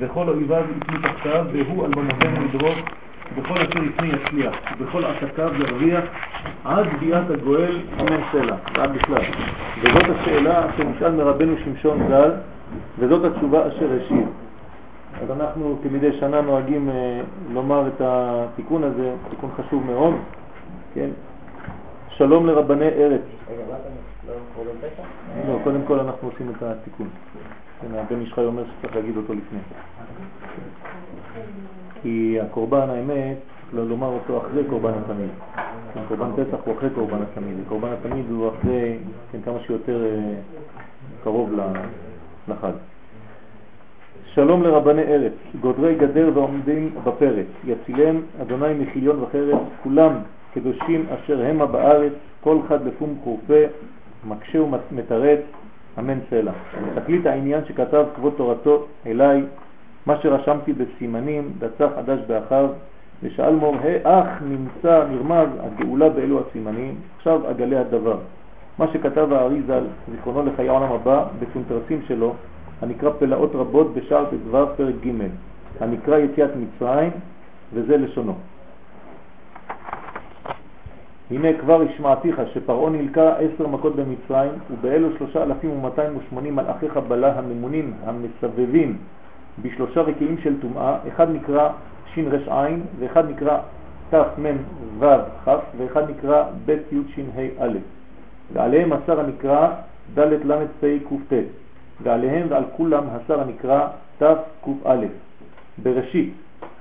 וכל אויביו יפלו תחתיו, והוא על במותינו ידרוך, בכל אשר יפנה יצליח, ובכל עסקיו ירוויח, עד ביאת הגואל אמן סלע, עד בכלל. וזאת השאלה אשר נשאל מרבנו שמשון ז"ל, וזאת התשובה אשר השיב. אז אנחנו כמדי שנה נוהגים אה, לומר את התיקון הזה, תיקון חשוב מאוד, כן? שלום לרבני ארץ. לא, קודם כל אנחנו עושים את התיקון. כן, הבן איש חי אומר שצריך להגיד אותו לפני. כי הקורבן, האמת, לא לומר אותו אחרי קורבן התמיד. קורבן פסח הוא אחרי קורבן התמיד, וקורבן התמיד הוא אחרי, כן, כמה שיותר אה, קרוב לחג. שלום לרבני ארץ, גודרי גדר ועומדים בפרץ, יצילם אדוני מחיליון וחרץ, כולם קדושים אשר המה בארץ, כל חד לפום חורפה, מקשה ומתרץ, אמן סלע. תקליט העניין שכתב כבוד תורתו אליי, מה שרשמתי בסימנים, דצה חדש באחיו, ושאל מור, אך נמצא נרמז הגאולה באלו הסימנים, עכשיו אגלה הדבר. מה שכתב האריזה, זיכרונו לחיי העולם הבא, בסונטרסים שלו, הנקרא פלאות רבות בשער ט"ו פרק ג', הנקרא יציאת מצרים, וזה לשונו. הנה כבר השמעתיך שפרעון נלקה עשר מכות במצרים, ובאלו שלושה אלפים ומאתיים ושמונים מלאכי חבלה הממונים המסבבים. בשלושה רקיעים של טומאה, אחד נקרא שין רש עין, ואחד נקרא תף מן וו כף, ואחד נקרא בית י' שין ה' א', ועליהם השר הנקרא ד' ל' פ' ק' ט', ועליהם ועל כולם השר הנקרא ת' ק' א'. בראשית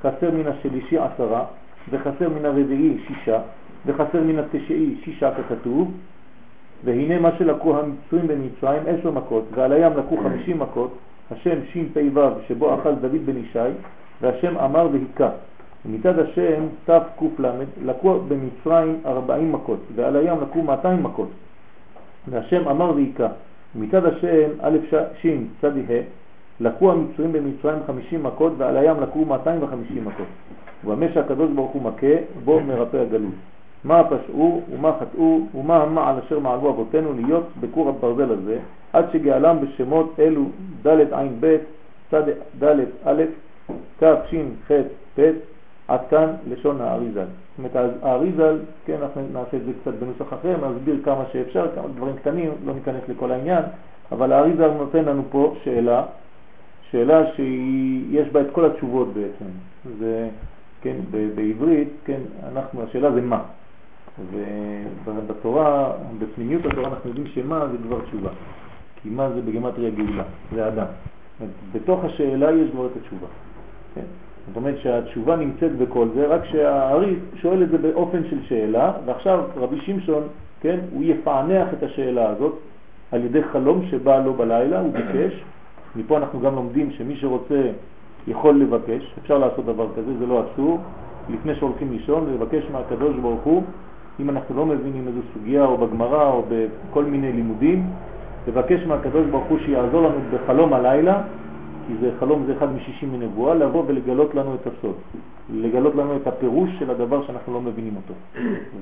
חסר מן השלישי עשרה, וחסר מן הרביעי שישה, וחסר מן התשעי שישה ככתוב, והנה מה שלקחו המצרים במצרים עשר מכות, ועל הים לקחו חמישים מכות, השם וו שבו אכל דוד בן ישי, והשם אמר והיכה. ומצד השם ת' ק' ל' לקחו במצרים ארבעים מכות, ועל הים לקחו מאתיים מכות, והשם אמר והיכה. ומצד השם א' שין צדי ה' לקחו המצרים במצרים חמישים מכות, ועל הים לקחו מאתיים וחמישים מכות. ובמה שהקדוש ברוך הוא מכה, בו מרפא הגלות. מה פשעו ומה חטאו ומה המעל אשר מעלו אבותינו להיות בכור הברזל הזה, עד שגאלם בשמות אלו ד' עין ב', צד ד' א', כ' ח' ב', עד כאן לשון האריזל. זאת אומרת, האריזל, כן, אנחנו נעשה את זה קצת בנוסח אחר, נסביר כמה שאפשר, כמה דברים קטנים, לא ניכנס לכל העניין, אבל האריזל נותן לנו פה שאלה, שאלה שיש בה את כל התשובות בעצם. זה, כן, בעברית, כן, אנחנו, השאלה זה מה. ובתורה, בפנימיות התורה אנחנו יודעים שמה זה דבר תשובה. כי מה זה בגמטריה גאולה? זה אדם. בתוך השאלה יש כבר את התשובה. כן? זאת אומרת שהתשובה נמצאת בכל זה, רק שהארי שואל את זה באופן של שאלה, ועכשיו רבי שמשון, כן, הוא יפענח את השאלה הזאת על ידי חלום שבא לו בלילה, הוא ביקש, מפה אנחנו גם לומדים שמי שרוצה יכול לבקש, אפשר לעשות דבר כזה, זה לא אסור, לפני שהולכים לישון, לבקש מהקדוש ברוך הוא אם אנחנו לא מבינים איזו סוגיה או בגמרא או בכל מיני לימודים, לבקש מהקדוש ברוך הוא שיעזור לנו בחלום הלילה, כי זה חלום זה אחד משישים מנבואה, לבוא ולגלות לנו את הסוד, לגלות לנו את הפירוש של הדבר שאנחנו לא מבינים אותו.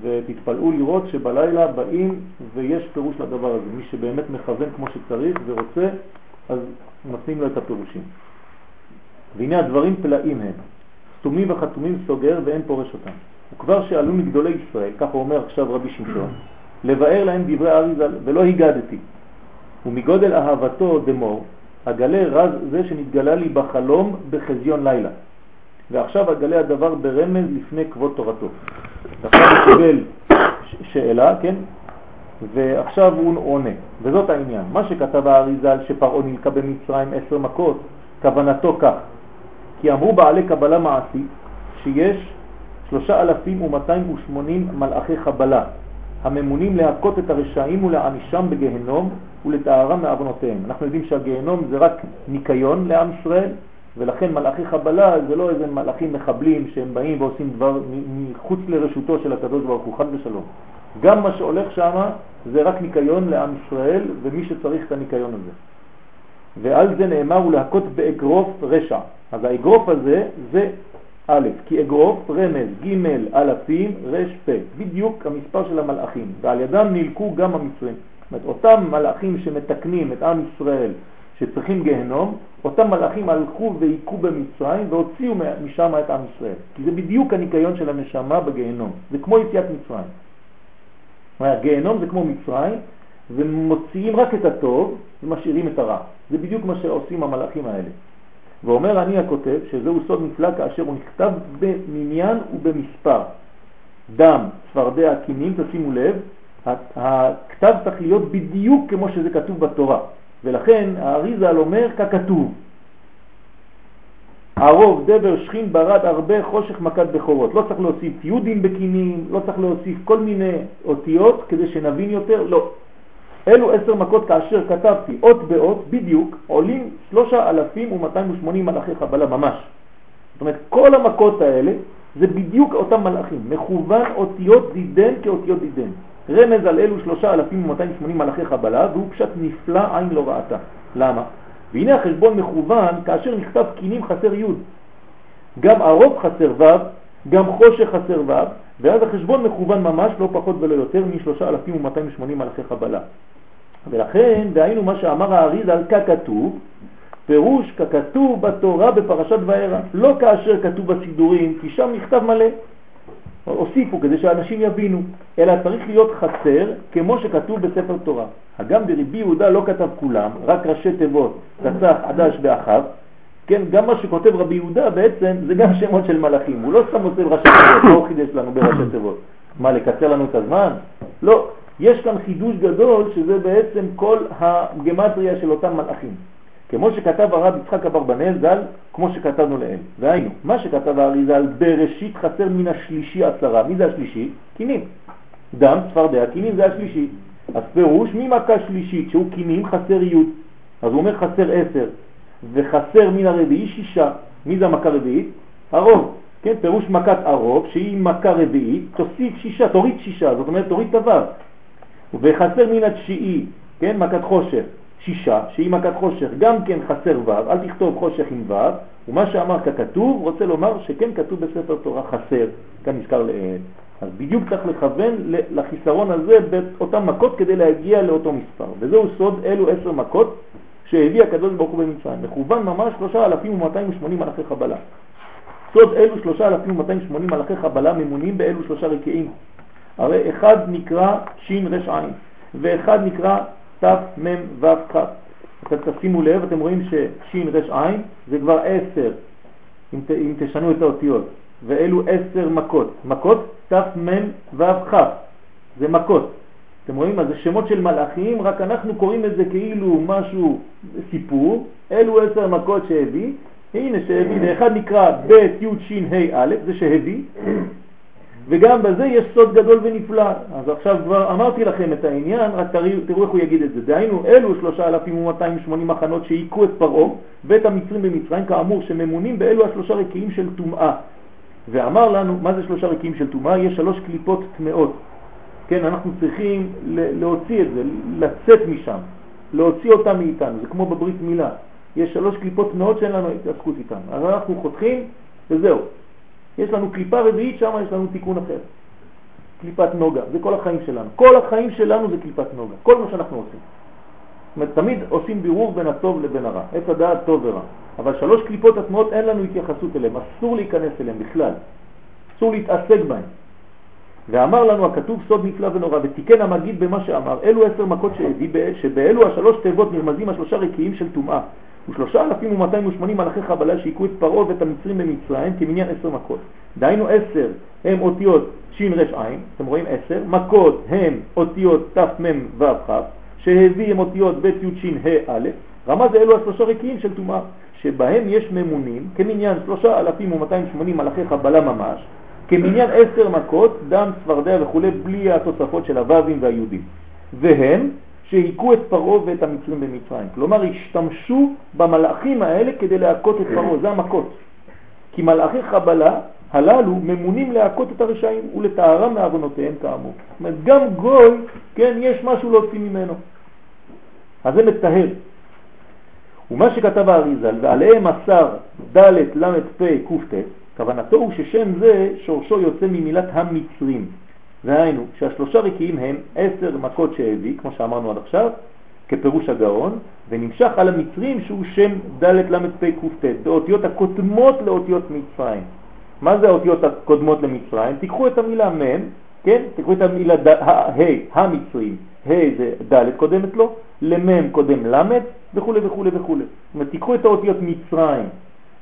ותתפלאו לראות שבלילה באים ויש פירוש לדבר הזה. מי שבאמת מכוון כמו שצריך ורוצה, אז נותנים לו את הפירושים. והנה הדברים פלאים הם, סתומים וחתומים סוגר ואין פורש אותם. וכבר שעלו מגדולי ישראל, כך הוא אומר עכשיו רבי שמשון, לבאר להם דברי אריזל ולא הגדתי. ומגודל אהבתו דמור, אגלה רז זה שנתגלה לי בחלום בחזיון לילה. ועכשיו אגלה הדבר ברמז לפני כבוד תורתו. עכשיו הוא קיבל שאלה, כן? ועכשיו הוא עונה, וזאת העניין. מה שכתב האריזל שפרעו נלקה במצרים עשר מכות, כוונתו כך, כי אמרו בעלי קבלה מעשית שיש שלושה אלפים ומאתיים ושמונים מלאכי חבלה, הממונים להכות את הרשעים ולענישם בגהנום ולתארם מעוונותיהם. אנחנו יודעים שהגהנום זה רק ניקיון לעם ישראל, ולכן מלאכי חבלה זה לא איזה מלאכים מחבלים שהם באים ועושים דבר מחוץ לרשותו של הקדוש ברוך הוא, חד ושלום. גם מה שהולך שם זה רק ניקיון לעם ישראל ומי שצריך את הניקיון הזה. ועל זה נאמר הוא להכות באגרוף רשע. אז האגרוף הזה זה א', כי אגרוף רמז ג' אלפים רש פ', בדיוק המספר של המלאכים, ועל ידם נלקו גם המצרים. זאת אומרת, אותם מלאכים שמתקנים את עם ישראל, שצריכים גהנום, אותם מלאכים הלכו והיכו במצרים והוציאו משם את עם ישראל. כי זה בדיוק הניקיון של הנשמה בגהנום. זה כמו יציאת מצרים. גהנום זה כמו מצרים, ומוציאים רק את הטוב ומשאירים את הרע. זה בדיוק מה שעושים המלאכים האלה. ואומר אני הכותב שזהו סוד נפלא כאשר הוא נכתב במניין ובמספר. דם, צפרדע, קינים, תשימו לב, הכתב צריך להיות בדיוק כמו שזה כתוב בתורה. ולכן האריזל אומר ככתוב. ערוב, דבר, שכין, ברד, הרבה, חושך, מכת בכורות. לא צריך להוסיף יהודים בקינים, לא צריך להוסיף כל מיני אותיות כדי שנבין יותר, לא. אלו עשר מכות כאשר כתבתי אות באות בדיוק עולים שלושה אלפים ומאתיים ושמונים מלאכי חבלה ממש. זאת אומרת כל המכות האלה זה בדיוק אותם מלאכים, מכוון אותיות דידן כאותיות דידן. רמז על אלו שלושה אלפים ומאתיים ושמונים מלאכי חבלה והוא פשט נפלא עין לא ראתה. למה? והנה החשבון מכוון כאשר נכתב קינים חסר י' גם ערוב חסר ו', גם חושך חסר ו', ואז החשבון מכוון ממש לא פחות ולא יותר משלושה אלפים ומאתיים ושמונים מלאכי חבלה. ולכן, דהיינו מה שאמר האריז על ככתוב, פירוש ככתוב בתורה בפרשת וארא, לא כאשר כתוב בסידורים, כי שם נכתב מלא. הוסיפו כדי שאנשים יבינו, אלא צריך להיות חסר כמו שכתוב בספר תורה. הגם דרבי יהודה לא כתב כולם, רק ראשי תיבות, תצח, עדש ואחב, כן, גם מה שכותב רבי יהודה בעצם זה גם שמות של מלאכים, הוא לא סתם עושה ראשי תיבות, לא חידש לנו בראשי תיבות. מה, לקצר לנו את הזמן? לא, יש כאן חידוש גדול שזה בעצם כל הגמטריה של אותם מלאכים. כמו שכתב הרב יצחק אברבנאל ז"ל, כמו שכתבנו להם. והיינו, מה שכתב הארי ז"ל בראשית חסר מן השלישי עשרה. מי זה השלישי? קינים. דם, צפרדע, קינים זה השלישי. אז פירוש ממכה שלישית שהוא קינים חסר י', אז הוא אומר חסר עשר, וחסר מן הרביעי שישה. מי זה המכה רביעית? הרוב. כן, פירוש מכת הרוב שהיא מכה רביעית, תוסיף שישה, תוריד שישה, זאת אומרת תוריד את. וחסר מן התשיעי, כן, מכת חושך, שישה, שהיא מכת חושך, גם כן חסר ו', אל תכתוב חושך עם ו', ומה שאמר ככתוב רוצה לומר שכן כתוב בספר תורה חסר, כאן נזכר לעיל. אז בדיוק צריך לכוון לחיסרון הזה באותן מכות כדי להגיע לאותו מספר. וזהו סוד אלו עשר מכות שהביא הקדוש ברוך הוא במצרים. מכוון ממש שלושה אלפים ומאתיים ושמונים מלאכי חבלה. סוד אלו שלושה אלפים ומאתיים ושמונים מלאכי חבלה ממונים באלו שלושה רקיעים. הרי אחד נקרא שין רש עין ואחד נקרא תף מם וו כ. אתם תשימו לב, אתם רואים ששין רש עין זה כבר עשר, אם, ת, אם תשנו את האותיות, ואלו עשר מכות. מכות תף מם וו כ. זה מכות. אתם רואים? אז זה שמות של מלאכים, רק אנחנו קוראים את זה כאילו משהו, סיפור. אלו עשר מכות שהביא. הנה שהביא, ואחד נקרא ב' י' ש' ה' א', זה שהביא. וגם בזה יש סוד גדול ונפלא. אז עכשיו כבר אמרתי לכם את העניין, רק תראו, תראו איך הוא יגיד את זה. דהיינו, אלו 3,280 מחנות שהיכו את פרעה ואת המצרים במצרים, כאמור, שממונים באלו השלושה רקיעים של טומאה. ואמר לנו, מה זה שלושה רקיעים של טומאה? יש שלוש קליפות טמאות. כן, אנחנו צריכים להוציא את זה, לצאת משם, להוציא אותם מאיתנו, זה כמו בברית מילה. יש שלוש קליפות טמאות שאין לנו התעסקות איתן. אז אנחנו חותכים וזהו. יש לנו קליפה רביעית, שם יש לנו תיקון אחר. קליפת נוגה, זה כל החיים שלנו. כל החיים שלנו זה קליפת נוגה, כל מה שאנחנו עושים. אומרת, תמיד עושים בירור בין הטוב לבין הרע, עץ הדעת טוב ורע. אבל שלוש קליפות עצמאות אין לנו התייחסות אליהן, אסור להיכנס אליהן בכלל, אסור להתעסק בהן. ואמר לנו הכתוב סוד נפלא ונורא, ותיקן המגיד במה שאמר, אלו עשר מכות שהביא, שבאלו השלוש תיבות נרמזים השלושה רקיעים של טומאה, ושלושה אלפים ומאתיים ושמונים מלאכי חבלה שהיכו את פרעה ואת המצרים במצרים כמניין עשר מכות. דהיינו עשר הם אותיות שין רש עין, אתם רואים עשר, מכות הם אותיות ת' מ' ו' כ', שהביא הם אותיות ב' י' שין ה' א', רמז אלו השלושה רקיעים של טומאה, שבהם יש ממונים כמניין שלושה אלפים ומאתיים ושמונים מלאכי חבלה ממש, כמניין עשר מכות, דם, צפרדע וכו', בלי התוספות של הו"בים והיהודים. והם שהיכו את פרעה ואת המצרים במצרים. כלומר, השתמשו במלאכים האלה כדי להכות את פרעה, זה המכות. כי מלאכי חבלה הללו ממונים להכות את הרשעים ולטהרם מעוונותיהם כאמור. זאת אומרת, גם גוי, כן, יש משהו להוציא ממנו. אז זה מטהר. ומה שכתב האריזל, ועליהם אסר ד' ל' פ' ק' ט', כוונתו הוא ששם זה שורשו יוצא ממילת המצרים. והיינו, שהשלושה רקיעים הם עשר מכות שהביא, כמו שאמרנו עד עכשיו, כפירוש הגאון, ונמשך על המצרים שהוא שם ד' ל' פ' ק' ט', באותיות הקודמות לאותיות מצרים. מה זה האותיות הקודמות למצרים? תיקחו את המילה מ', כן? תיקחו את המילה ה', המצרים, ה' זה ד' קודמת לו, למ' קודם ל' וכו' וכו' וכו'. זאת אומרת, תיקחו את האותיות מצרים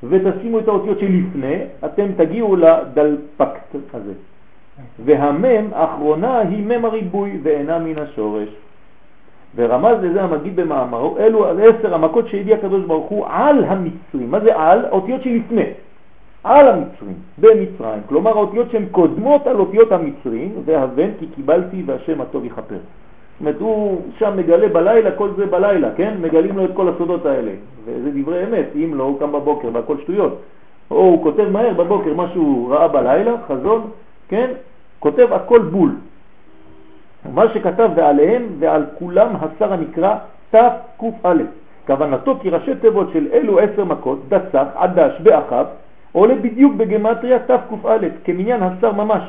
ותשימו את האותיות שלפני, אתם תגיעו לדלפקט הזה. והמם האחרונה היא מם הריבוי ואינה מן השורש. ורמז לזה המגיד במאמרו, אלו עשר המכות שהביא הקדוש ברוך הוא על המצרים. מה זה על? אותיות שלפני. על המצרים, במצרים. כלומר האותיות שהן קודמות על אותיות המצרים, והבן כי קיבלתי והשם הטוב יכפר. זאת אומרת, הוא שם מגלה בלילה, כל זה בלילה, כן? מגלים לו את כל הסודות האלה. וזה דברי אמת, אם לא, הוא קם בבוקר והכל שטויות. או הוא כותב מהר בבוקר מה שהוא ראה בלילה, חזון, כן? כותב הכל בול. מה שכתב ועליהם ועל כולם השר הנקרא תק"א. כוונתו כי ראשי תיבות של אלו עשר מכות, דצח, עדש ואחב, עולה בדיוק בגמטריה תק"א, כמניין השר ממש.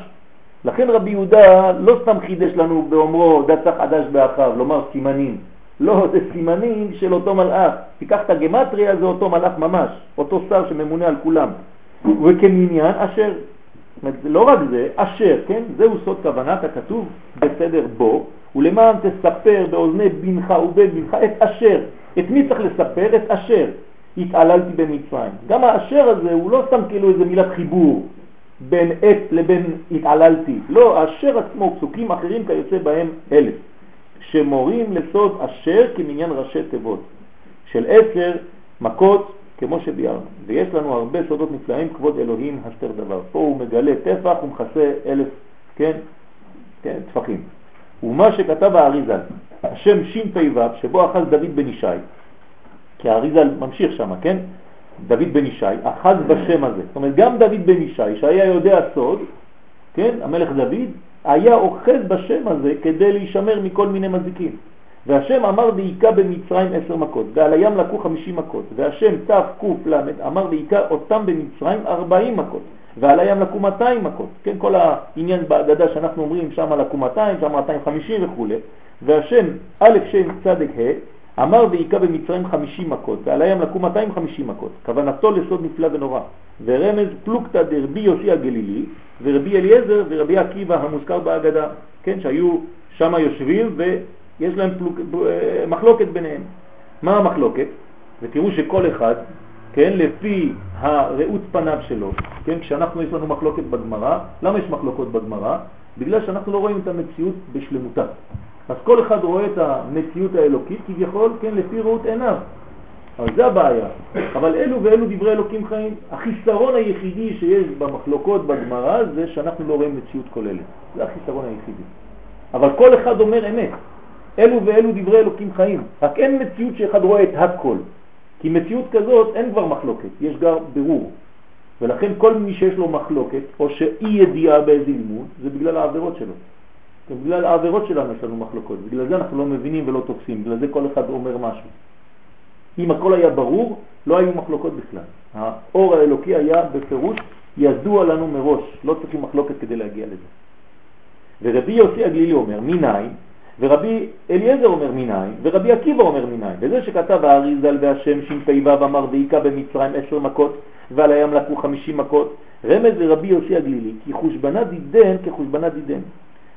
לכן רבי יהודה לא סתם חידש לנו באומרו דצח עדש באחיו, לומר סימנים. לא, זה סימנים של אותו מלאך. תיקח את הגמטריה, זה אותו מלאך ממש, אותו שר שממונה על כולם. וכמניין אשר, לא רק זה, אשר, כן? זהו סוד כוונת הכתוב בסדר בו, ולמען תספר באוזני בנך ובן בנך את אשר. את מי צריך לספר? את אשר. התעללתי במצרים. גם האשר הזה הוא לא סתם כאילו איזה מילת חיבור, בין עת לבין התעללתי. לא, אשר עצמו, פסוקים אחרים כיוצא בהם אלף, שמורים לסוד אשר כמניין ראשי תיבות, של עשר מכות כמו שביארנו. ויש לנו הרבה סודות נפלאים, כבוד אלוהים הסתר דבר. פה הוא מגלה טפח ומכסה אלף, כן, כן, טפחים. ומה שכתב האריזל, השם שין פ"ו, שבו אחז דוד בן ישי, כי האריזל ממשיך שם, כן? דוד בן ישי, אחז בשם הזה. זאת אומרת, גם דוד בן ישי, שהיה יודע סוד, כן, המלך דוד, היה אוחז בשם הזה כדי להישמר מכל מיני מזיקים. והשם אמר והיכה במצרים עשר מכות, ועל הים לקו חמישים מכות, והשם ת' ק' ל' אמר והיכה אותם במצרים ארבעים מכות, ועל הים לקו מאתיים מכות, כן, כל העניין בהגדה שאנחנו אומרים שם לקו מאתיים, שם מאתיים חמישים וכו', והשם א' שם צדק ה' אמר והיכה במצרים חמישים מכות, ועל הים לקום 250 מכות. כוונתו לסוד נפלא ונורא. ורמז פלוגתא דרבי יוסי הגלילי, ורבי אליעזר ורבי עקיבא המוזכר בהגדה, כן, שהיו שם יושבים ויש להם פלוג... מחלוקת ביניהם. מה המחלוקת? ותראו שכל אחד, כן, לפי הראות פניו שלו, כן, כשאנחנו יש לנו מחלוקת בגמרא, למה יש מחלוקות בגמרא? בגלל שאנחנו לא רואים את המציאות בשלמותה. אז כל אחד רואה את המציאות האלוקית כביכול, כן, לפי ראות עיניו. אבל זה הבעיה. אבל אלו ואלו דברי אלוקים חיים. החיסרון היחידי שיש במחלוקות בגמרא זה שאנחנו לא רואים מציאות כוללת. זה החיסרון היחידי. אבל כל אחד אומר אמת. אלו ואלו דברי אלוקים חיים. רק אין מציאות שאחד רואה את הכל. כי מציאות כזאת אין כבר מחלוקת, יש גם ברור. ולכן כל מי שיש לו מחלוקת, או שאי ידיעה באיזה לימוד, זה בגלל העבירות שלו. בגלל העבירות שלנו יש לנו מחלוקות, בגלל זה אנחנו לא מבינים ולא תופסים, בגלל זה כל אחד אומר משהו. אם הכל היה ברור, לא היו מחלוקות בכלל. האור האלוקי היה בפירוש ידוע לנו מראש, לא צריכים מחלוקת כדי להגיע לזה. ורבי יוסי הגלילי אומר מיניים, ורבי אליעזר אומר מיניים, ורבי עקיבא אומר מיניים. וזה שכתב האריזל והשם ש"פ"ו אמר והיכה במצרים עשר מכות, ועל הים לקו חמישים מכות, רמז לרבי יוסי הגלילי, כי חושבנה דידן כחושבנה דידן.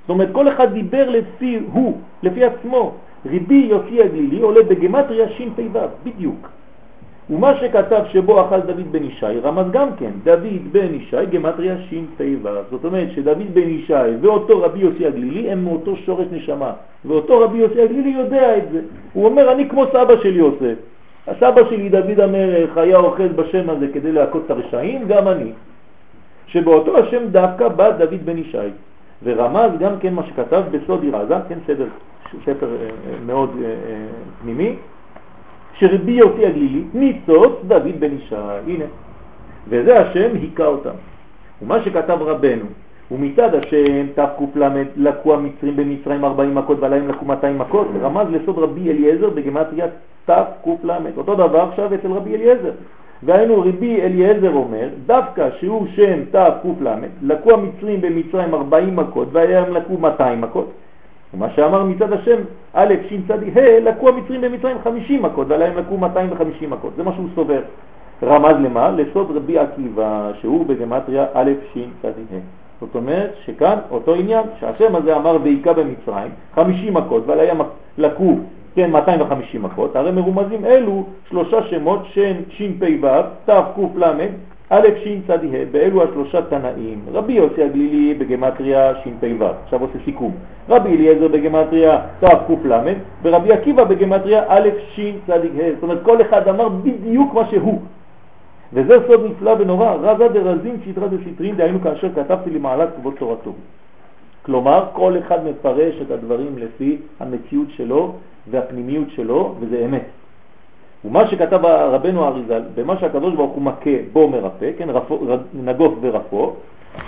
זאת אומרת, כל אחד דיבר לפי הוא, לפי עצמו. ריבי יוסי הגלילי עולה בגמטריה ש"פ"ו, בדיוק. ומה שכתב שבו אחז דוד בן ישי רמז גם כן, דוד בן ישי גמטריה ש"פ"ו. זאת אומרת שדוד בן ישי ואותו רבי יוסי הגלילי הם מאותו שורש נשמה, ואותו רבי יוסי הגלילי יודע את זה. הוא אומר, אני כמו סבא שלי עושה. הסבא שלי דוד המלך היה אוחז בשם הזה כדי להכות את הרשעים, גם אני. שבאותו השם דווקא בא דוד בן ישי. ורמז גם כן מה שכתב בסוד ירזה, כן, סדר, ספר אה, אה, מאוד אה, פנימי, שרבי יוסי הגלילי, ניצוץ דוד בן ישי, הנה, וזה השם היכה אותם. ומה שכתב רבנו, ומצד השם תק"ל לקו המצרים במצרים 40 מכות ועליהם לקו 200 מכות, רמז לסוד רבי אליעזר בגמטריה תק"ל. אותו דבר עכשיו אצל רבי אליעזר. והיינו רבי אליעזר אומר, דווקא שהוא שם תק"ל, לקו המצרים במצרים 40 מכות והיום לקו 200 מכות, ומה שאמר מצד השם, א', ש', צ', ה', לקו המצרים במצרים 50 מכות, ועליהם לקו 250 מכות, זה מה שהוא סובר. רמז למה? לסוד רבי עקיבא, שהוא בגמטריה א', ש', צ', ה'. זאת אומרת שכאן אותו עניין, שהשם הזה אמר והיכה במצרים 50 מכות, ועל הים לקו כן 250 מכות, הרי מרומזים אלו שלושה שמות שן ש"פ"ו, תק"ל, א' ש' צ' ה', באלו השלושה תנאים, רבי יוסי הגלילי בגמטריה ש"פ"ו, עכשיו עושה סיכום, רבי אליעזר בגמטריה תק"ל, ורבי עקיבא בגמטריה א' ש' צ' ה', זאת אומרת כל אחד אמר בדיוק מה שהוא, וזה סוד נפלא ונורא, רזא דרזין סתרא דסתרין, דהיינו כאשר כתבתי למעלת כבוד תורתו. כלומר, כל אחד מפרש את הדברים לפי המציאות שלו והפנימיות שלו, וזה אמת. ומה שכתב רבנו אריזל, במה שהקדוש ברוך הוא מכה בו מרפא, כן, רפו, נגוף ורפו,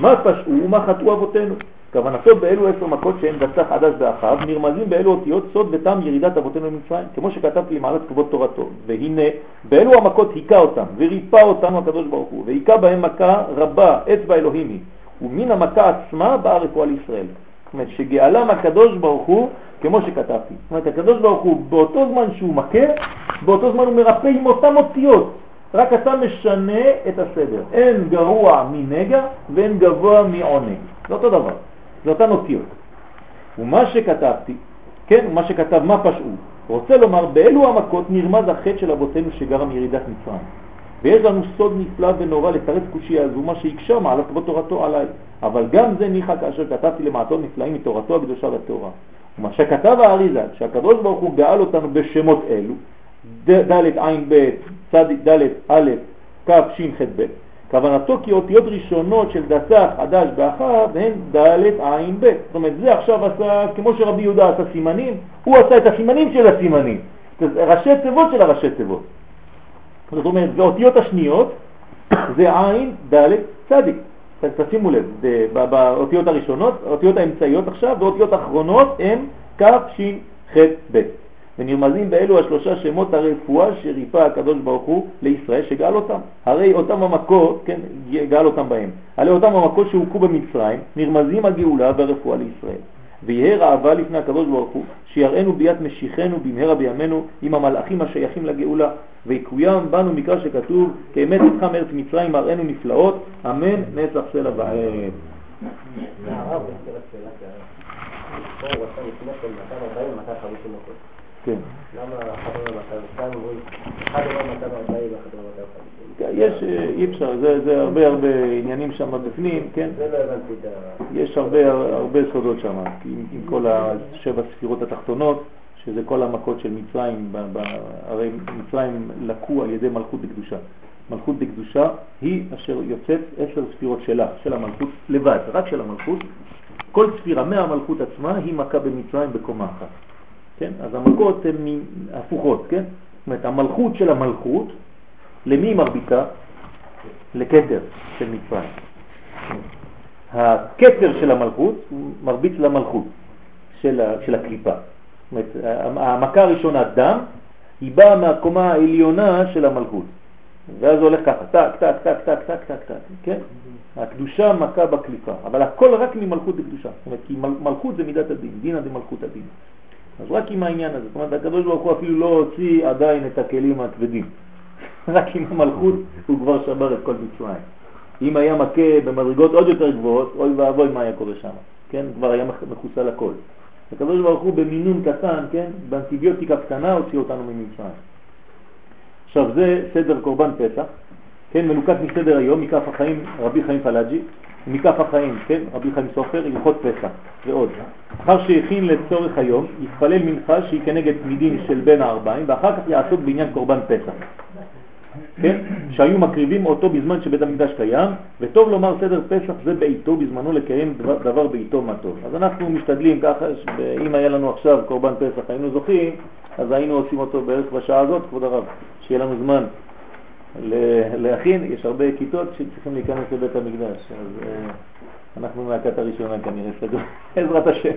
מה פשעו ומה חטאו אבותינו. כוונתו באלו עשר מכות שהן דסה חדש באחיו, נרמזים באלו אותיות סוד ותם ירידת אבותינו ממצרים, כמו שכתבתי למעלת כבוד תורתו. והנה, באלו המכות היכה אותם, וריפא אותנו הקדוש ברוך הוא, והיכה בהם מכה רבה, אצבע אלוהים היא, ומן המכה עצמה באה רפואה לישראל. אומרת, שגאלם הקדוש ברוך הוא, כמו שכתבתי. זאת אומרת, הקדוש ברוך הוא, באותו זמן שהוא מכה, באותו זמן הוא מרפא עם אותם אותיות. רק אתה משנה את הסדר. אין גרוע מנגע ואין גבוה מעונג. זה אותו דבר. זה אותן אותיות. ומה שכתבתי, כן, מה שכתב מה פשעו, רוצה לומר באלו המכות נרמז החטא של אבותינו שגרם ירידת מצרים. ויש לנו סוד נפלא ונורא לתרץ קושיה הזו, מה שהקשה מעלת כבוד תורתו עליי. אבל גם זה ניחא כאשר כתבתי למעטות נפלאים מתורתו הקדושה לתורה. ומה שכתב האריזה, שהקדוש ברוך הוא גאל אותנו בשמות אלו, ד' עין ב', צ' ד' א', כ' ש' ח' ב', כוונתו כי אותיות ראשונות של דסה חדש באחר הן ד' עין ב'. זאת אומרת, זה עכשיו עשה, כמו שרבי יהודה עשה סימנים, הוא עשה את הסימנים של הסימנים, ראשי תיבות של הראשי תיבות. זאת אומרת, והאותיות השניות זה עין, ד', צדיק. תשימו לב, באותיות הראשונות, האותיות האמצעיות עכשיו, והאותיות האחרונות הן כ', ש', ח', ב'. ונרמזים באלו השלושה שמות הרפואה שריפא הקדוש ברוך הוא לישראל שגאל אותם. הרי אותם המכות, כן, גאל אותם בהם. הרי אותם המכות שהוכו במצרים, נרמזים הגאולה והרפואה לישראל. ויהיה רעבה לפני הקדוש ברוך הוא, שיראינו ביאת משיחנו במהרה בימינו עם המלאכים השייכים לגאולה, ויקוים בנו מקרא שכתוב, כאמת איתך מארץ מצרים מראינו נפלאות, אמן נצח סלע ועד. כן. למה אחד אומר 202 אומרים, אחד אומר 240 ואחד אומר 250? יש, אה, אי אפשר, זה הרבה הרבה עניינים שם בפנים, כן? זה לא הבנתי את ה... יש הרבה סודות שם, עם כל השבע ספירות התחתונות, שזה כל המכות של מצרים, הרי מצרים לקו על ידי מלכות בקדושה. מלכות בקדושה היא אשר יוצאת עשר ספירות שלה, של המלכות לבד, רק של המלכות. כל ספירה מהמלכות עצמה היא מכה במצרים בקומה אחת. כן? אז המלכות הן הפוכות, כן? זאת אומרת, המלכות של המלכות, למי היא מרביצה? לכתר של מצרים. הכתר של המלכות מרביץ למלכות של, של הקליפה. זאת אומרת, המכה הראשונה, דם, היא באה מהקומה העליונה של המלכות. ואז זה הולך ככה, טק, טק, טק, טק, טק, טק, טק, כן? הקדושה מכה בקליפה, אבל הכל רק ממלכות דקדושה. זאת אומרת, כי מלכות זה מידת הדין, דינא דמלכותא דינא. אז רק עם העניין הזה, זאת אומרת, הקדוש ברוך הוא אפילו לא הוציא עדיין את הכלים הכבדים. רק עם המלכות הוא כבר שבר את כל מצרים. אם היה מכה במדרגות עוד יותר גבוהות, אוי ואבוי מה היה קורה שם, כן? כבר היה מחוסל הכל. הקדוש ברוך הוא במינון קטן, כן? באנטיביוטיקה קטנה הוציא אותנו ממצרים. עכשיו זה סדר קורבן פסח, כן? מלוקט מסדר היום, מכף החיים רבי חיים פלאג'י, מכף החיים, כן, רבי חיים סופר, הלכות פסח ועוד. אחר שהכין לצורך היום, יתפלל מנחה שהיא כנגד תמידים של בין הארבעים, ואחר כך יעסוק בעניין קורבן פסח. כן? שהיו מקריבים אותו בזמן שבית המקדש קיים, וטוב לומר סדר פסח זה בעיתו, בזמנו לקיים דבר, דבר בעיתו מה טוב. אז אנחנו משתדלים ככה, אם היה לנו עכשיו קורבן פסח היינו זוכים, אז היינו עושים אותו בערך בשעה הזאת, כבוד הרב, שיהיה לנו זמן להכין, יש הרבה כיתות שצריכים להיכנס לבית המקדש, אז אה, אנחנו מהכת הראשונה כנראה סגור, עזרת השם.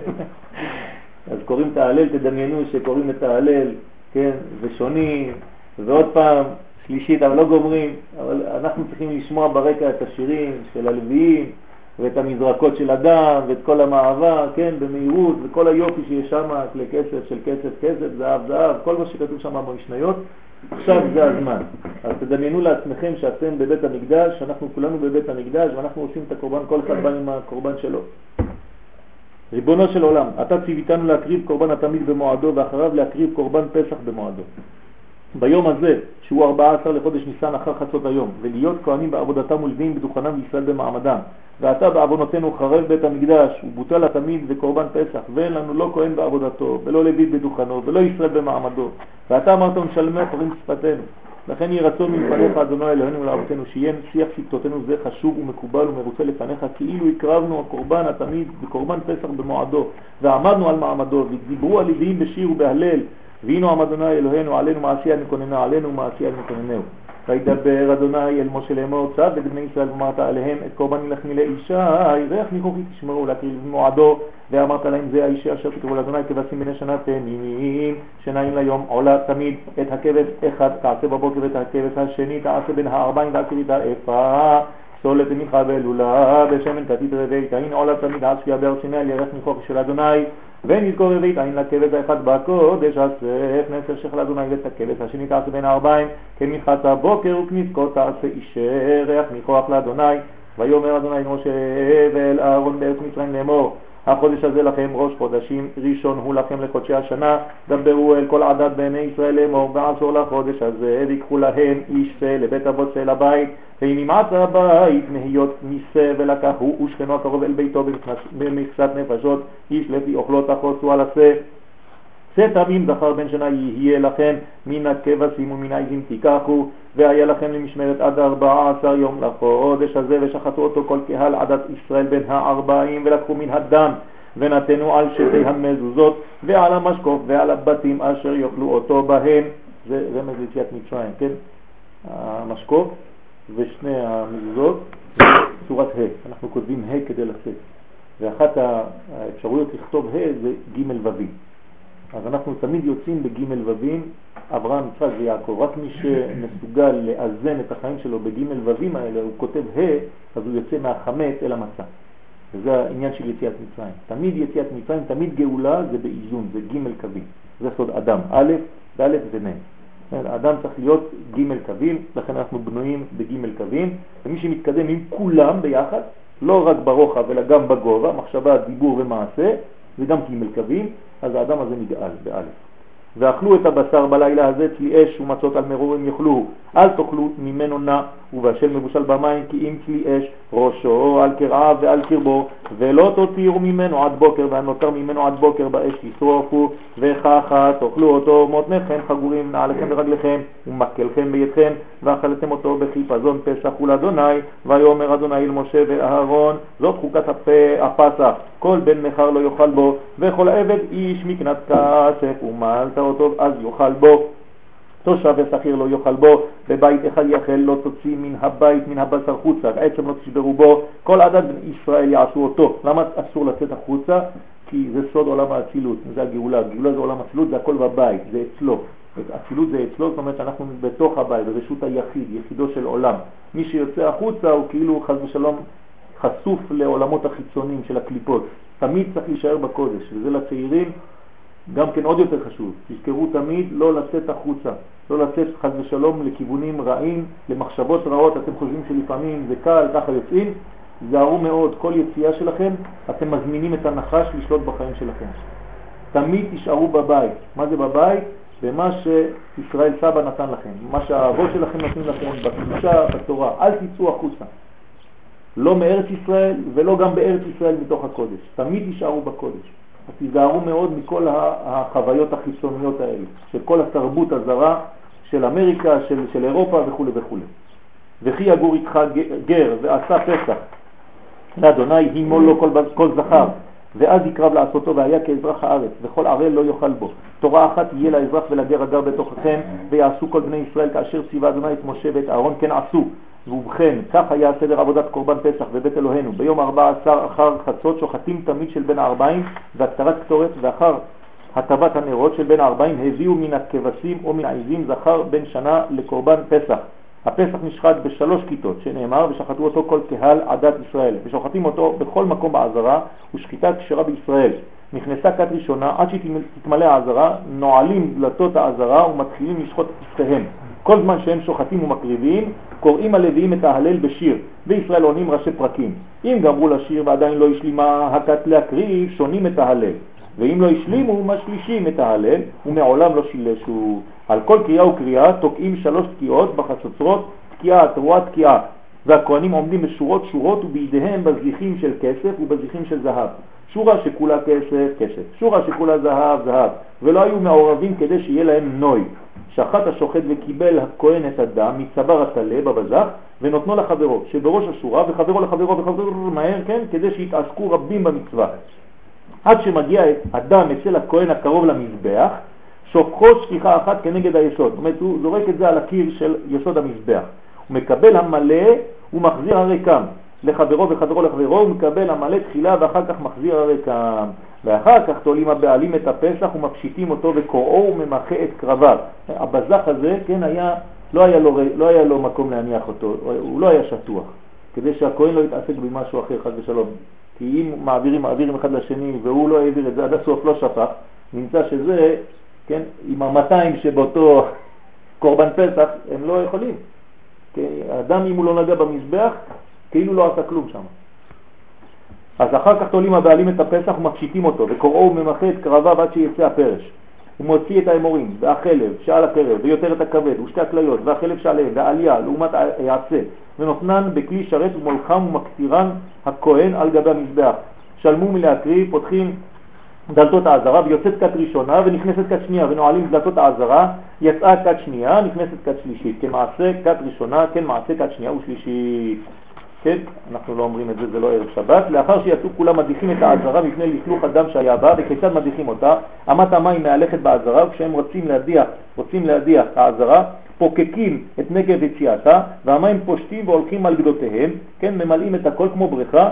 אז קוראים את ההלל, תדמיינו שקוראים את ההלל, כן, ושונים, ועוד פעם, שלישית, אבל לא גומרים, אבל אנחנו צריכים לשמוע ברקע את השירים של הלוויים, ואת המזרקות של הדם, ואת כל המעבר, כן, במהירות, וכל היופי שיש שם, כלי כסף של כסף, כסף, זהב, זהב, כל מה שכתוב שם במשניות, עכשיו זה הזמן. אז תדמיינו לעצמכם שאתם בבית המקדש, אנחנו כולנו בבית המקדש, ואנחנו עושים את הקורבן, כל אחד בא עם הקורבן שלו. ריבונו של עולם, אתה ציוויתנו להקריב קורבן התמיד במועדו, ואחריו להקריב קורבן פסח במועדו. ביום הזה, שהוא 14 לחודש ניסן אחר חצות היום, ולהיות כהנים בעבודתם ולווים בדוכנם וישראל במעמדם. ועתה בעוונותינו חרב בית המקדש, ובוטל התמיד וקורבן פסח, ואין לנו לא כהן בעבודתו, ולא לוי בדוכנו, ולא ישראל במעמדו. ואתה אמרת ונשלמי פרים שפתנו. לכן יהי רצון מלפניך, אדוני אלוהינו ולאבותינו, שיהיה שיח שפתותינו זה חשוב ומקובל ומרוצה לפניך, כאילו הקרבנו הקורבן התמיד וקורבן פסח במועדו, ועמדנו על מעמדו, ודיברו הלוויים בשיר ובהלל, והנה עמד אדוני אלוהינו עלינו מעשייה נקוננה עלינו מעשייה נקוננהו. וידבר אדוני אל משה לאמור צב את ישראל ואמרת עליהם את קורבן לחמי לאישה ריח ניחוכי תשמרו להקריב במועדו ואמרת להם זה האישה אשר תקראו לאדוני כבשים בני שנה תמימים שנעים ליום עולה תמיד את הכבש אחד תעשה בבוקר ואת הכבש השני תעשה בין הארבעים והקרית האפה סולת מנחה ולולה בשמן כתית רבית אין עולה תמיד עד שפיע באר סיני על ירך ניחוכי של אדוני ונזכור רביעית עין לכבש האחד בקודש אסף נצר שכל אדוני ואת הכבש השני תעשה בין הארבעים כמנחת הבוקר וכניסקו תעשה אישר ריח ניחוח לאדוני. ויאמר אדוני משה ואל אהרון בארץ מצרים לאמור החודש הזה לכם ראש חודשים ראשון הוא לכם לחודשי השנה דברו אל כל עדת בני ישראל לאמור בעשור לחודש הזה ויקחו להם איש זה לבית אבות זה לבית ואם ימעט הבית מהיות ניסה ולקח הוא ושכנו הקרוב אל ביתו במכסת נפשות איש לפי אוכלו תחוסו על השה. שא תמים זכר בן שנה יהיה לכם מן הכבשים ומן העזים תיקחו והיה לכם למשמרת עד ארבע עשר יום לחודש הזה ושחטו אותו כל קהל עדת ישראל בין הארבעים ולקחו מן הדם ונתנו על שתי המזוזות ועל המשקוף ועל הבתים אשר יאכלו אותו בהם. זה רמז ליציאת מצרים, כן? המשקוף ושני המזוזות צורת ה', אנחנו כותבים ה' כדי לצאת. ואחת האפשרויות לכתוב ה' זה ג' ו' אז אנחנו תמיד יוצאים בג' ווים, אברהם, יצחק ויעקב. רק מי שמסוגל לאזן את החיים שלו בג' ווים האלה, הוא כותב ה', אז הוא יוצא מהחמץ אל המצע. וזה העניין של יציאת מצרים. תמיד יציאת מצרים, תמיד גאולה זה באיזון, זה ג' קווים. זה סוד אדם, א', ד' ומ'. האדם צריך להיות ג' קווים, לכן אנחנו בנויים בג' קווים, ומי שמתקדם עם כולם ביחד, לא רק ברוחב אלא גם בגובה, מחשבה, דיבור ומעשה, זה גם ג' קווים, אז האדם הזה נגאל, באלף. ואכלו את הבשר בלילה הזה כלי אש ומצות על מרורים יאכלו, אל תאכלו ממנו נע ובשל מבושל במים כי אם כלי אש ראשו על קרעיו ועל קרבו ולא תותירו ממנו עד בוקר והנותר ממנו עד בוקר באש תשרופו וככה תאכלו אותו מותניכם חגורים נעליכם ורגליכם ומקלכם בידכם ואכלתם אותו בחיפזון פסח ולאדוני ויאמר אדוני אל משה ואהרון זאת חוקת הפסח כל בן מחר לא יאכל בו וכל עבד איש מקנת כסף ומלת אותו אז יאכל בו תושב ושכיר לא יאכל בו, בבית אחד יאכל לא תוציא מן הבית, מן הבשר חוצה, עצם לא תשברו בו, כל עדת בני ישראל יעשו אותו. למה אסור לצאת החוצה? כי זה סוד עולם האצילות, זה הגאולה, הגאולה זה עולם האצילות, זה הכל בבית, זה אצלו. אצילות זה אצלו, זאת אומרת שאנחנו בתוך הבית, ברשות היחיד, יחידו של עולם. מי שיוצא החוצה הוא כאילו חס ושלום חשוף לעולמות החיצוניים של הקליפות. תמיד צריך להישאר בקודש, וזה לצעירים גם כן עוד יותר חשוב, תזכרו תמיד לא לצאת החוצה, לא לצאת חז ושלום לכיוונים רעים, למחשבות רעות, אתם חושבים שלפעמים זה קל, ככה יוצאים, זהרו מאוד, כל יציאה שלכם, אתם מזמינים את הנחש לשלוט בחיים שלכם. תמיד תישארו בבית. מה זה בבית? במה שישראל סבא נתן לכם, מה שהאבות שלכם נתנו לכם, בקדושה, בתורה. אל תצאו החוצה. לא מארץ ישראל ולא גם בארץ ישראל מתוך הקודש. תמיד תישארו בקודש. אז תיזהרו מאוד מכל החוויות החיצוניות האלה, של כל התרבות הזרה של אמריקה, של, של אירופה וכו' וכו'. וכי יגור איתך גר ועשה פסח לאדוני הימו לו כל, כל זכר ואז יקרב לעשותו והיה כאזרח הארץ וכל ערל לא יאכל בו. תורה אחת יהיה לאזרח ולגר הגר בתוככם ויעשו כל בני ישראל כאשר ציווה אדוני את משה ואת אהרון כן עשו ובכן, כך היה סדר עבודת קורבן פסח בבית אלוהינו. ביום ארבע עשר אחר חצות שוחטים תמיד של בין הארבעים והקטרת קטורת, ואחר הטבת הנרות של בין הארבעים הביאו מן הכבשים או מן העזים זכר בן שנה לקורבן פסח. הפסח נשחט בשלוש כיתות, שנאמר, ושחטו אותו כל קהל עדת ישראל, ושוחטים אותו בכל מקום בעזרה, ושחיטה כשרה בישראל. נכנסה כת ראשונה, עד שתתמלא העזרה, נועלים דלתות העזרה ומתחילים לשחוט את כתפיהם. כל זמן שהם שוחטים ומקריבים, קוראים הלוויים את ההלל בשיר, וישראל עונים ראשי פרקים. אם גמרו לשיר ועדיין לא השלימה הכת להקריב, שונים את ההלל. ואם לא השלימו, משלישים את ההלל, ומעולם לא שילשו. על כל קריאה וקריאה תוקעים שלוש תקיעות בחצוצרות, תקיעה, תרועה, תקיעה. והכהנים עומדים בשורות שורות ובידיהם בזיחים של כסף ובזיחים של זהב. שורה שכולה כסף, כסף. שורה שכולה זהב, זהב. ולא היו מעורבים כדי שיהיה להם נוי. שחט השוחט וקיבל הכהן את הדם מצוואר הטלה בבזח ונותנו לחברו שבראש השורה וחברו לחברו וחברו מהר כן כדי שיתעסקו רבים במצווה עד שמגיע הדם אצל הכהן הקרוב למזבח שופכו שפיכה אחת כנגד היסוד זאת אומרת הוא זורק את זה על הקיר של יסוד המזבח הוא מקבל המלא ומחזיר הריקם לחברו וחברו לחברו הוא מקבל המלא תחילה ואחר כך מחזיר הריקם ואחר כך תולים הבעלים את הפסח ומפשיטים אותו וקוראו וממחה את קרביו. הבזח הזה, כן, היה, לא היה לו, לא היה לו מקום להניח אותו, הוא לא היה שטוח, כדי שהכהן לא יתעסק במשהו אחר, חד ושלום. כי אם מעבירים, מעבירים אחד לשני והוא לא העביר את זה עד הסוף, לא שפך, נמצא שזה, כן, עם המאתיים שבאותו קורבן פסח, הם לא יכולים. כי אדם אם הוא לא נגע במזבח, כאילו לא עשה כלום שם. אז אחר כך תולים הבעלים את הפסח ומפשיטים אותו, וקוראו וממחה את קרביו עד שיצא הפרש. הוא מוציא את האמורים, והחלב שעל הקרב, ויותר את הכבד, ושתי הכליות, והחלב שעליהם, והעלייה, לעומת היעשה, ונותנן בכלי שרת ומולחם ומקטירן הכהן על גבי המזבח. שלמו מלהקריב, פותחים דלתות העזרה, ויוצאת כת ראשונה ונכנסת כת שנייה, ונועלים דלתות העזרה, יצאה כת שנייה, נכנסת כת שלישית. כמעשה כת ראשונה, כן מעשה כת שנייה ושלישית. כן, אנחנו לא אומרים את זה, זה לא ערב שבת, לאחר שיצאו כולם מדיחים את העזרה מפני לכלוך הדם שהיה בה, וכיצד מדיחים אותה? אמת המים מהלכת בעזרה, וכשהם רוצים להדיח, רוצים להדיח העזרה, פוקקים את נגב יציאתה, והמים פושטים והולכים על גדותיהם, כן, ממלאים את הכל כמו בריכה,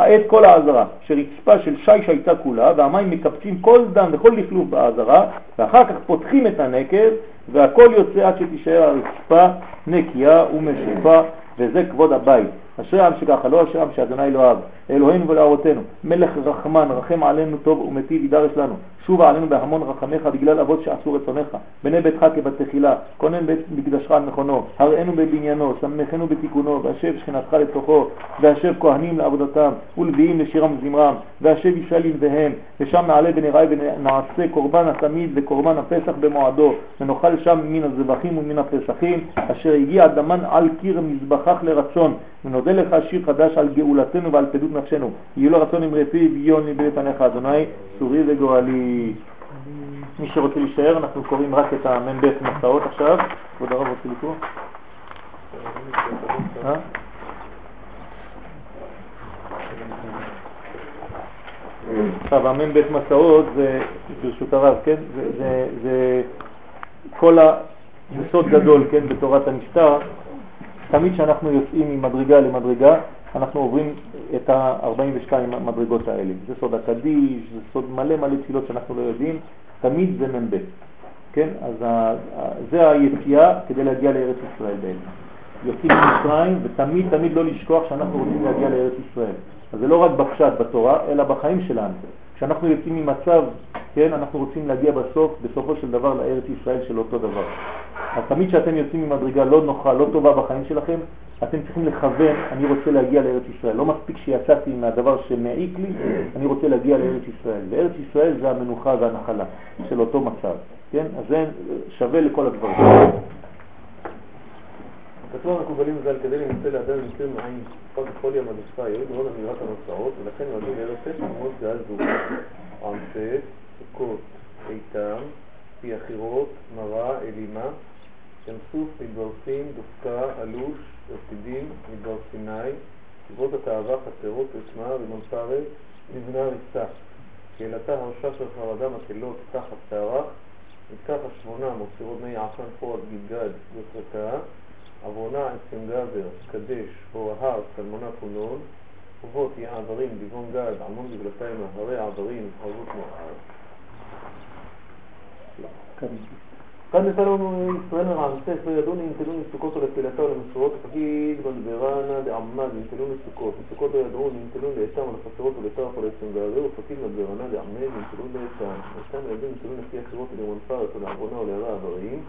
את כל העזרה, שרצפה של שיש הייתה כולה, והמים מקפצים כל דם וכל לכלוך בעזרה, ואחר כך פותחים את הנקב, והכל יוצא עד שתישאר הרצפה נקייה ומשופה, וזה כבוד הבית. אשרי העם שככה, לא אשרי העם שאדוני לא אהב, אלוהינו ולאבותינו, מלך רחמן, רחם עלינו טוב ומטיב ידרש לנו, שובה עלינו בהמון רחמך בגלל אבות שעשו רצונך, בני ביתך כבתחילה, כונן בית מקדשך על מכונו, הראינו בבניינו, שמחנו בתיקונו, והשב שכנתך לתוכו, והשב כהנים לעבודתם, ולוויים לשירם וזמרם, והשב ישראל לנביהם, ושם נעלה ונראה ונעשה קורבן התמיד וקורבן הפסח במועדו, ונאכל שם מן הזבחים ומן הפסחים, אשר הגיע דמן על קיר מזבחך לרצון, ונודה לך שיר חדש על גאולתנו ועל פדות נפשנו. יהיו לו רצון עם רפי ויון מבית פניך, אדוני, צורי וגואלי. מי שרוצה להישאר, אנחנו קוראים רק את המ"ב מסעות עכשיו. כבוד הרב רוצה לקרוא? אה? עכשיו, המ"ב מסעות זה, ברשות הרב, כן? זה, כל ה... זה סוד גדול, כן, בתורת המשטר, תמיד כשאנחנו יוצאים ממדרגה למדרגה, אנחנו עוברים את ה-42 מדרגות האלה. זה סוד הקדיש, זה סוד מלא מלא תפילות שאנחנו לא יודעים, תמיד זה מ"ב. כן? אז ה, זה היציאה כדי להגיע לארץ ישראל בעצם. יוצאים ממצרים, ותמיד תמיד לא לשכוח שאנחנו רוצים להגיע לארץ ישראל. אז זה לא רק בפשט בתורה, אלא בחיים שלנו. כשאנחנו יוצאים ממצב, כן, אנחנו רוצים להגיע בסוף, בסופו של דבר לארץ ישראל של אותו דבר. אז תמיד כשאתם יוצאים ממדרגה לא נוחה, לא טובה בחיים שלכם, אתם צריכים לכוון, אני רוצה להגיע לארץ ישראל. לא מספיק שיצאתי מהדבר שמעיק לי, אני רוצה להגיע לארץ ישראל. וארץ ישראל זה המנוחה והנחלה של אותו מצב, כן? אז זה שווה לכל הדברים. כתוב המקובלים ז"ל כדי למצוא לאדם למצוא מעין פג חולי המגפה, יוריד מאוד אמירת המוצאות, ולכן נוהגים בערב פסח מאוד גל זוג. סוכות, איתם, פי אחירות, מרה, אלימה, ים סוף, מדבר דופקה, אלוש, ירפידים, מדבר סיני, קברות התאווה, חצרות, עוצמה, פרס, נבנה ריצה. קהילתה הרשה של חרדה מקהלות תחת תארך, מתקף השמונה מוסירות בני עשן פורת גלגד ופרקה, עוונה עצם גבר, קדש, הורהר, סלמונה פונון, חובות יעברים, דיבון גד, עמון דגלתיים, הרי עברים, חרבות מואר. כאן נתן לנו ישראל מרעמסס, לא ידעו ננטלו מסוכות ולתפילתה ולמסורות, תגיד בלברנה דעמד, ננטלו מסוכות, מסוכות לא ידעו, ננטלו לאיתם ולחסרות ולטרף ולעצם והרי ופקיד בלברנה דעמד, ננטלו לאיתם, איתם ילדים ננטלו לפי החירות ולמון פרץ ולעוונה ולהרע עבריים,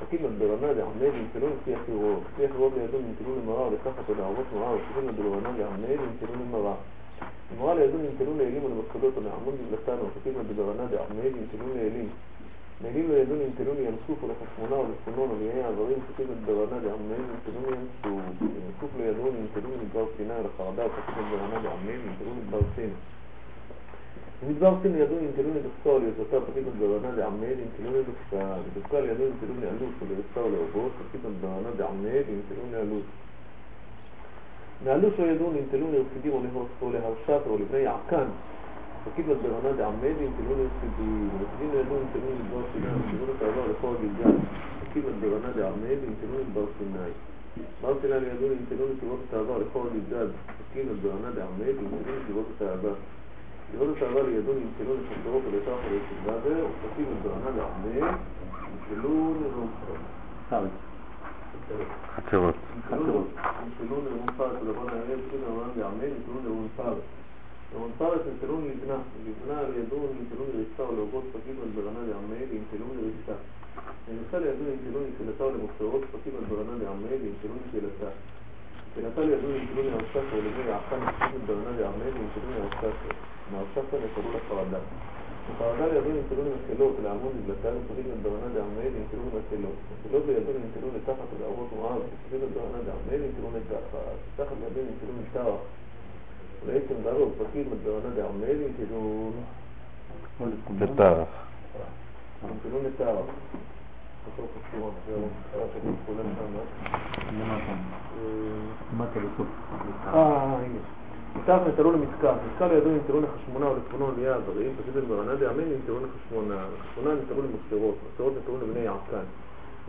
פקיד בלברנה דעמד, ננטלו לפי החירות, לפי החירות לידו ננטלו למראה ולקחת ולערות מראה, ופקיד בלברנה דעמד, ננטלו למראה. למראה לידו ננטלו לאלים ולמפקדות ולעמוד בגלתן, ופקיד בלברנה דעמד, ננטלו לאלים. נהלים לא ידעו ננטלו לים סוף ולחשמונה ולצפונון וליהי העברים ופקיד את ברנה לעמהם ננטלו לים סוף לים סוף לא ידעו ננטלו מדבר סיני ולחרדה ופקיד את ברנה לעמהם ננטלו מדבר סין במדבר סין ידעו ננטלו לדופקה וליוזתה ופקיד את ברנה לעמהם ננטלו לדופקה לדופקה לידעו ננטלו לאלוף ולרצה ולעובות ופקיד את ברנה לעמהם ננטלו לאלוף מאלוף לא ידעו ננטלו לרפידים או להרשת או לבני יעקן פקיד ברמה דעמד נטלו לרפידים, ורפידים לידו נטלו לדבר סיני, ונטלו לתעבר לכל הגלגל, פקיד ברמה דעמד נטלו לדבר סיני. בר סיני לידו נטלו לסיבות התעבר לכל הגלגל, פקיד ברמה דעמד נטלו לסיבות התעבר. סיבות התעבר לידו נטלו לחסרות ולתח ולסגבר, ופקיד ברמה דעמד נטלו לרמפות. חצרות. חצרות. ומנפרת נטלון לבנה, לבנה על ידו נטלון לריצה ולעובות פקיד על ברנה לעמל, נטלון לריצה. ננסה לידו נטלון לתפילתה ולמוצרות, פקיד על ברנה לעמל, נטלון לתפילתה. נטילתה לידו נטלון להרשקה ולבי פקיד על ברנה לעמל, נטלון להרשקה. מהרשקה נטלו לחרדה. בחרדה לידו נטלון למקלות, לעמוד לבלתן, פקיד על ברנה לעמל, נטלון למקלות. מקלות לידו נטלון לתחת ולערות מואב, פקיד על ברנה לעמל, נטלון לתחת. תחת לידו נטלון לתרח. בעצם דבר פקיד כאילו... כאילו קרה שאני כולל שם. למטה בסוף. אה, הנה. מתחת נטלו למתקע, מתקע לידו נטלו לחשמונה ולצפונו וליה הזרים, פקיד מדברנה דעמל נטלו לחשמונה, לחשמונה נטלו למסתרות, מסתרות נטלו לבני יעקן.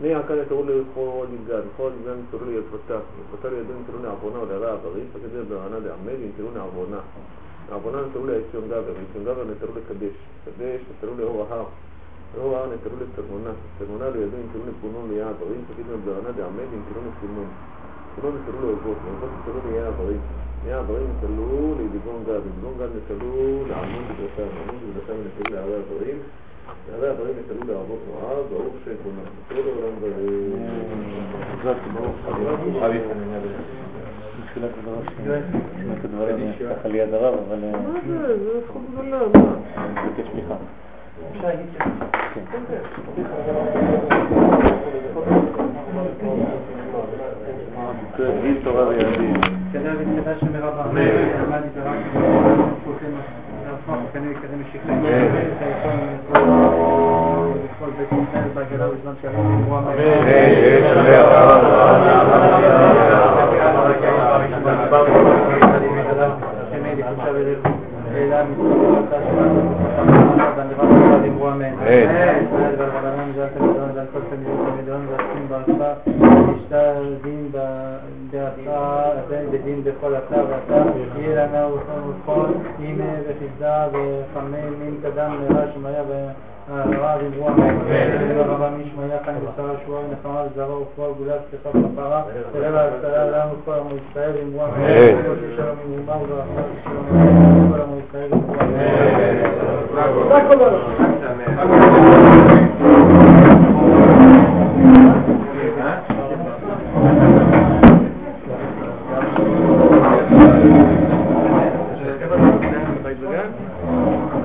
יעקן נטלו לכל גלגל, לכל גלגל נטלו ליפתה, יפתה לידו נטלו לעוונה ולהרע עברים, פקיד מדברנה דעמל נטלו לעוונה. לעוונה נטלו לעציון גבר, לעציון גבר נטלו לקדש, קדש נטלו לאור ההר. לאור ההר נטלו לצלמונה, צלמונה לידו נטלו לפונון ליהיה עברים, פקיד מדברנה דעמל נטלו לסילמון. סילמון נטלו לאובות, לאובות נטלו ליהיה עברים. ליהיה עברים נטלו לדיבון גד, לדיבון גד נטלו לעמוד בגרסם, לעמוד בגרסם נטלו לערי עברים. לערי עברים נטלו לערבות מואב, ברוך שכונה. הדברים מבקש סליחה. גיל תורה ויהודים. Gracias. ותדע שמרב אמן. עמד ברק לעצמו וכנראה יקדם משיחים. לכל בית ישראל בהגלה בזמן שהיום אמרו אמן. בדין בכל אתר ואתר, יהיה לנו וכל הנה וחיסדה וחמי מין קדם נראה שמהיה והרב אמרו אמן, ורבה משמעיה כאן בשרה שבועה ונחמה וזרוע ופועל גאולה סליחה כפרה, ורבע הצלה לנו כל עמו ישראל אמרו אמן, כל שלום ומאומה וברכה ושלום כל עמו ישראל אמרו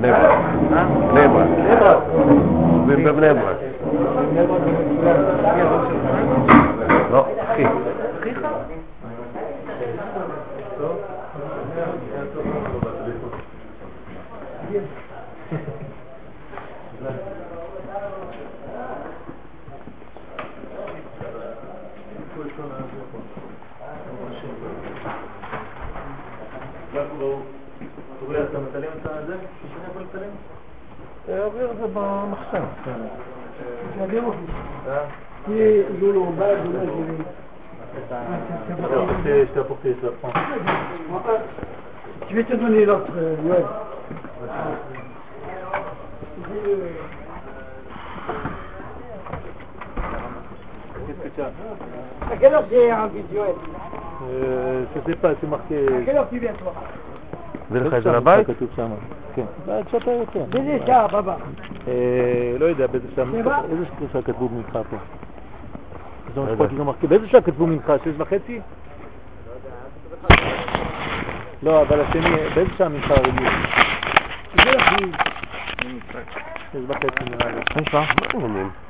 בני ברק. בני ברק. בבני ברק. לא, אחי. אתה זה במחסן. Et Lolo en bas, de là, je Je t'ai apporté ça, prends. Je vais te donner l'autre, euh, ouais. בבקשה. À quelle heure c'est un visuel Euh, je sais pas, c'est marqué... À quelle heure tu viens toi הביא לך את זה שם, לבית? כתוב שם. כן, יוצא. Désolé, ça, baba. אה, לא יודע באיזה שעה? איזה שעה כתבו מנחה פה? לא מה גם באיזה שעה כתבו מנחה? שש וחצי? לא, אבל השני, באיזה שעה מנחה רגיל? שש וחצי נראה לי. אין כבר? מה העניינים?